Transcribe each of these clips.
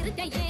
இருக்கையே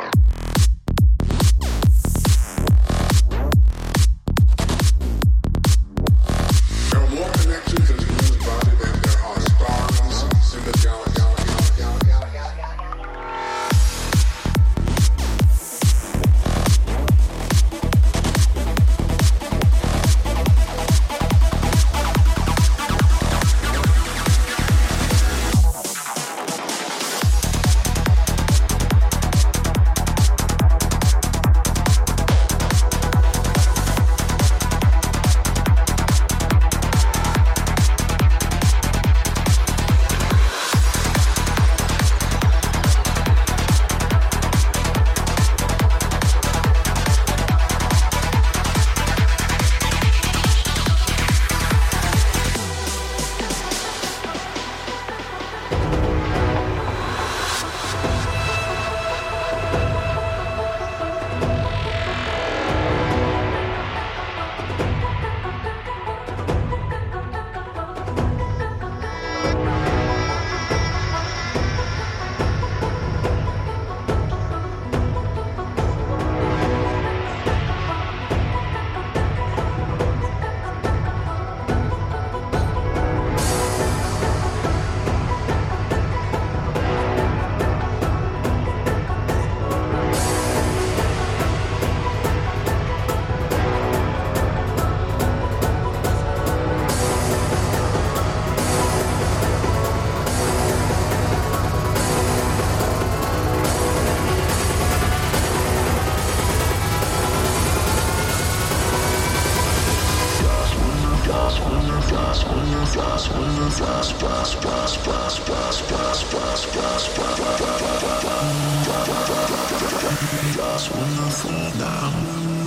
Show. Just when I fall down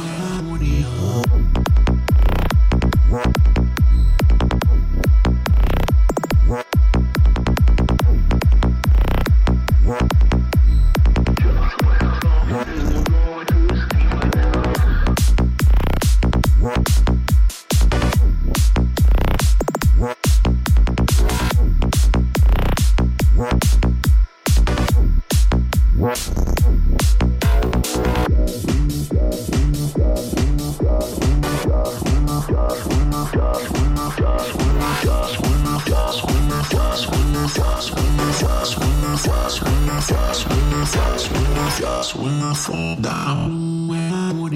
When I fall down, when I would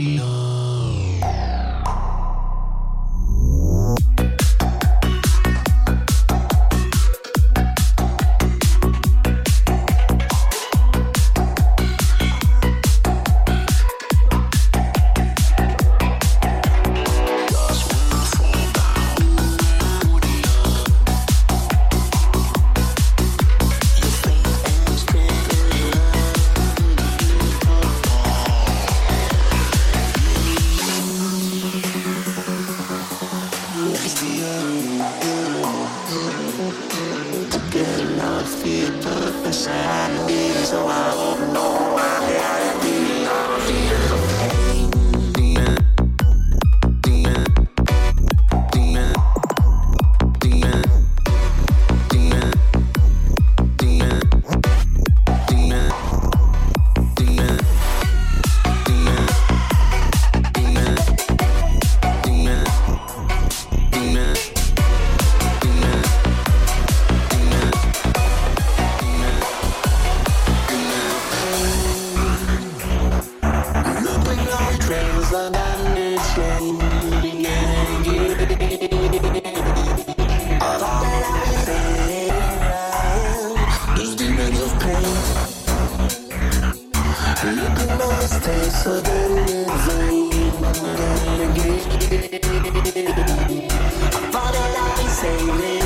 say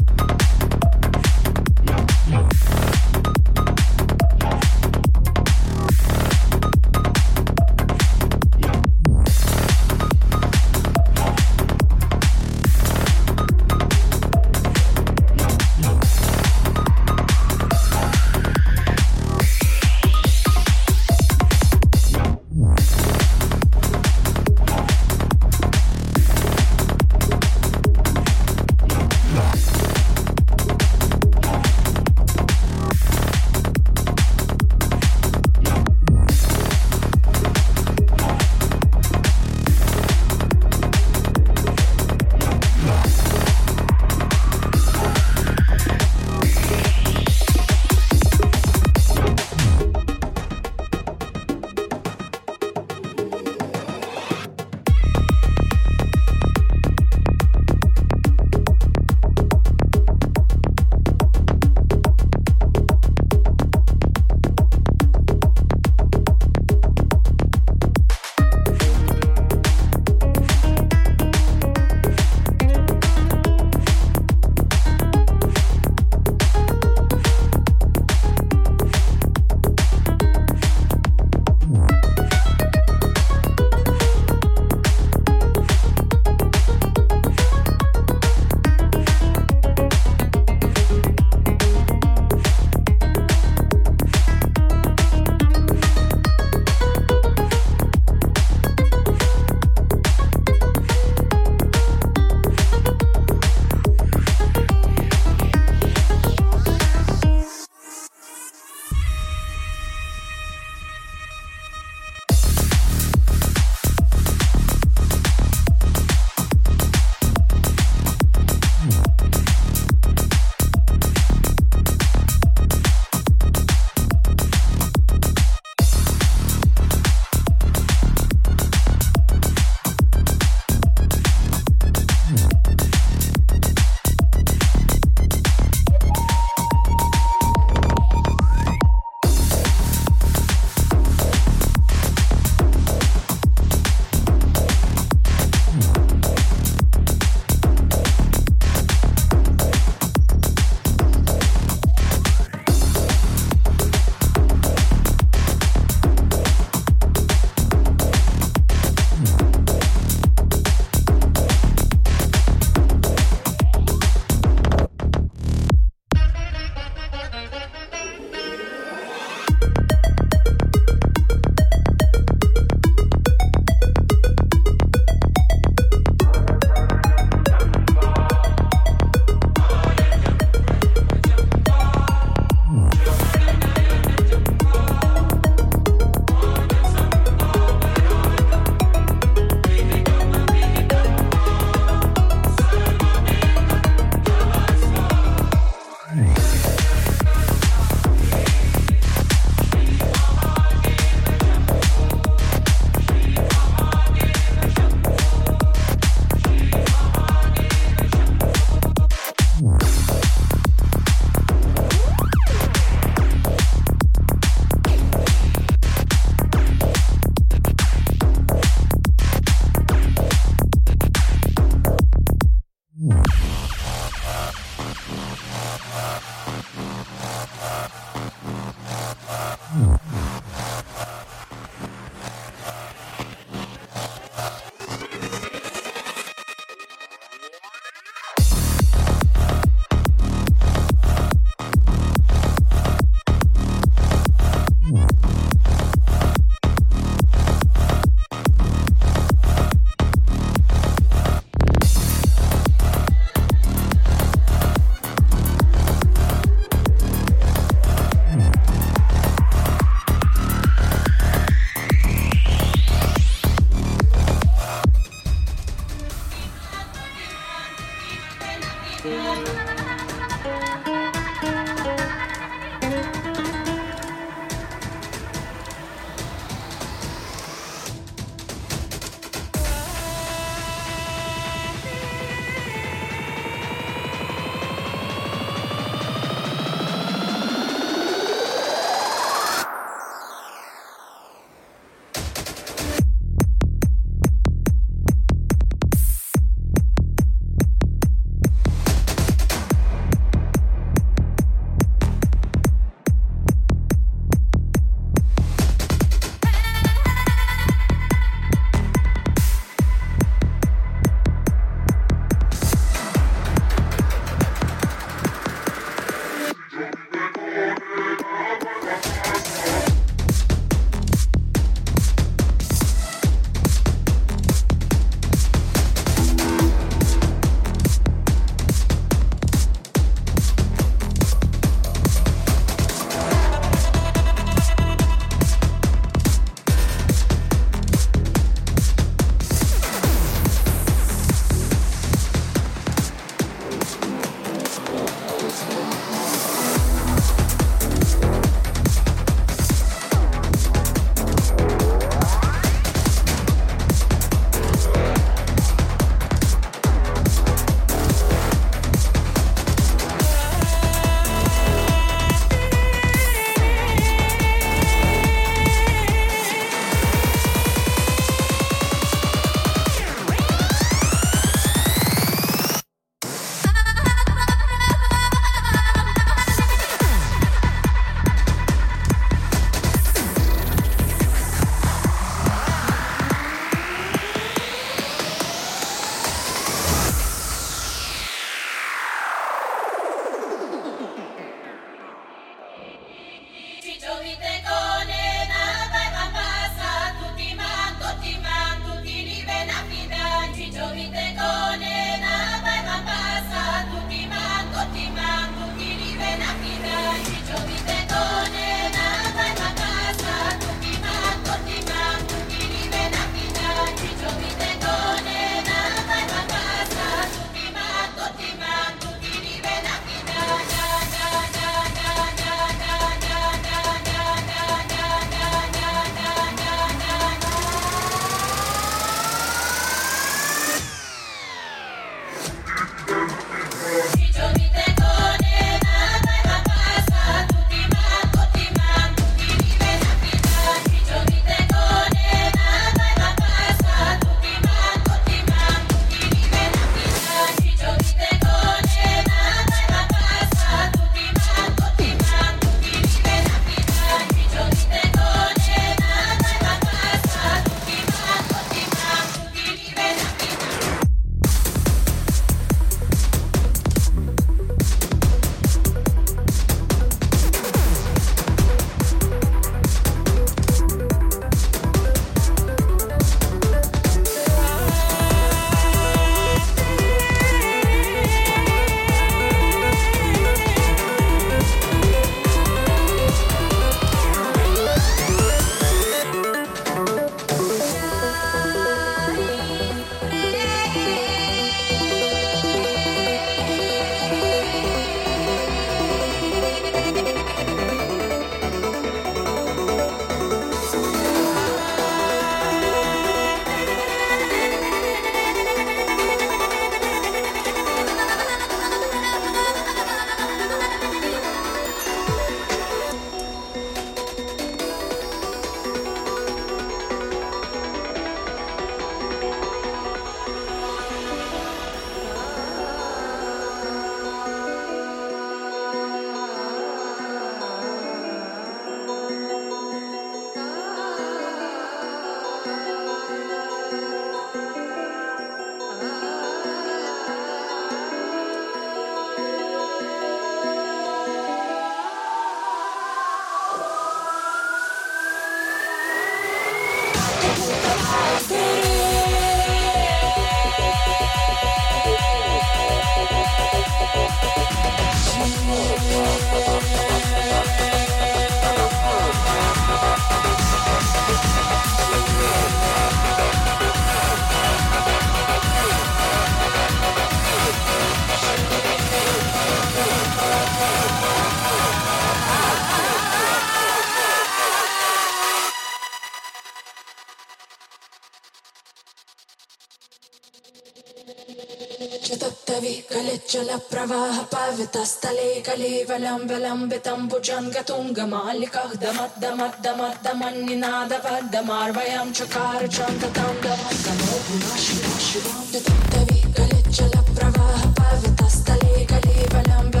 जलप्रवाह पावितस्थलेकलेवलम्बलम्बितम्बुजङ्गतुङ्गमालिकः दमद्दमद्दमद्दमन्निनादवद्दमार्वयां चकार चन्दतां दमं नमो गुणा Shiva शिवां वितप्तविकलिज्जलप्रवाह पावितस्थलेकलेवलम्ब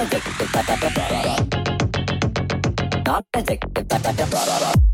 addicted, not addicted,